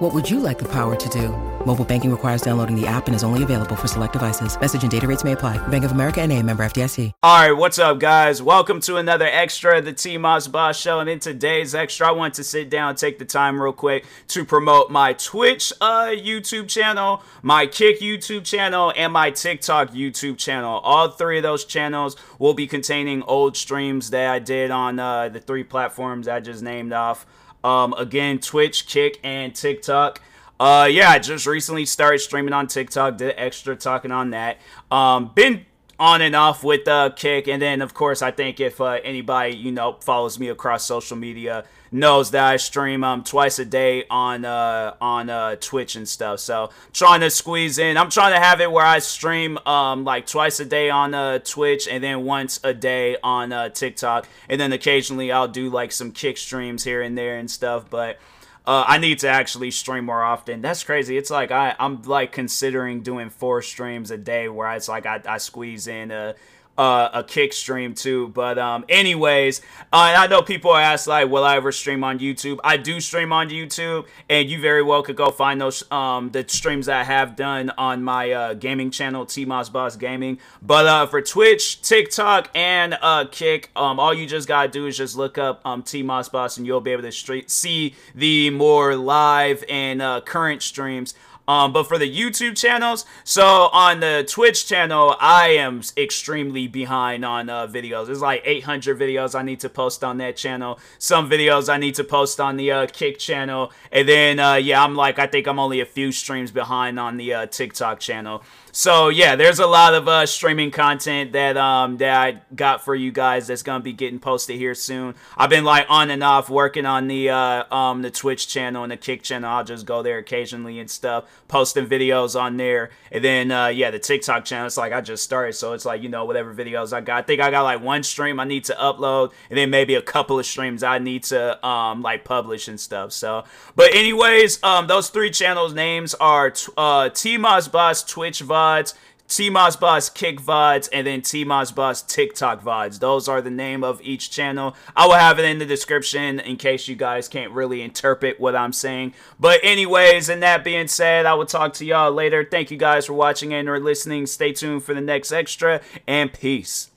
What would you like the power to do? Mobile banking requires downloading the app and is only available for select devices. Message and data rates may apply. Bank of America and a member FDIC. All right, what's up, guys? Welcome to another extra of the T Moss Boss Show. And in today's extra, I want to sit down, take the time real quick to promote my Twitch uh, YouTube channel, my Kick YouTube channel, and my TikTok YouTube channel. All three of those channels will be containing old streams that I did on uh, the three platforms I just named off. Um, again, Twitch, Kick, and TikTok. Uh, yeah, I just recently started streaming on TikTok. Did extra talking on that. Um, been on and off with uh, Kick, and then of course I think if uh, anybody you know follows me across social media knows that I stream um twice a day on uh on uh Twitch and stuff. So trying to squeeze in. I'm trying to have it where I stream um like twice a day on uh Twitch and then once a day on uh TikTok, and then occasionally I'll do like some Kick streams here and there and stuff, but. Uh, I need to actually stream more often. That's crazy. It's like I, I'm like considering doing four streams a day where it's like I, I squeeze in a uh, a kick stream too. But um, anyways, uh, I know people ask like, will I ever stream on YouTube? I do stream on YouTube, and you very well could go find those um the streams I have done on my uh, gaming channel, T Moss Boss Gaming. But uh, for Twitch, TikTok, and uh, Kick, um, all you just gotta do is just look up um T Moss Boss, and you'll be able to street see the more live and uh, current streams. Um, but for the YouTube channels, so on the Twitch channel, I am extremely behind on uh, videos. There's like 800 videos I need to post on that channel. Some videos I need to post on the uh, Kick channel, and then uh, yeah, I'm like I think I'm only a few streams behind on the uh, TikTok channel. So yeah, there's a lot of uh, streaming content that um that I got for you guys that's gonna be getting posted here soon. I've been like on and off working on the uh, um the Twitch channel and the Kick channel. I'll just go there occasionally and stuff, posting videos on there. And then uh, yeah, the TikTok channel. It's like I just started, so it's like you know whatever videos I got. I think I got like one stream I need to upload, and then maybe a couple of streams I need to um like publish and stuff. So, but anyways, um those three channels names are t- uh T Moss Boss Twitch VODs. T-Moss Boss Kick VODs, and then T-Moss Boss TikTok VODs. Those are the name of each channel. I will have it in the description in case you guys can't really interpret what I'm saying. But anyways, and that being said, I will talk to y'all later. Thank you guys for watching and or listening. Stay tuned for the next extra, and peace.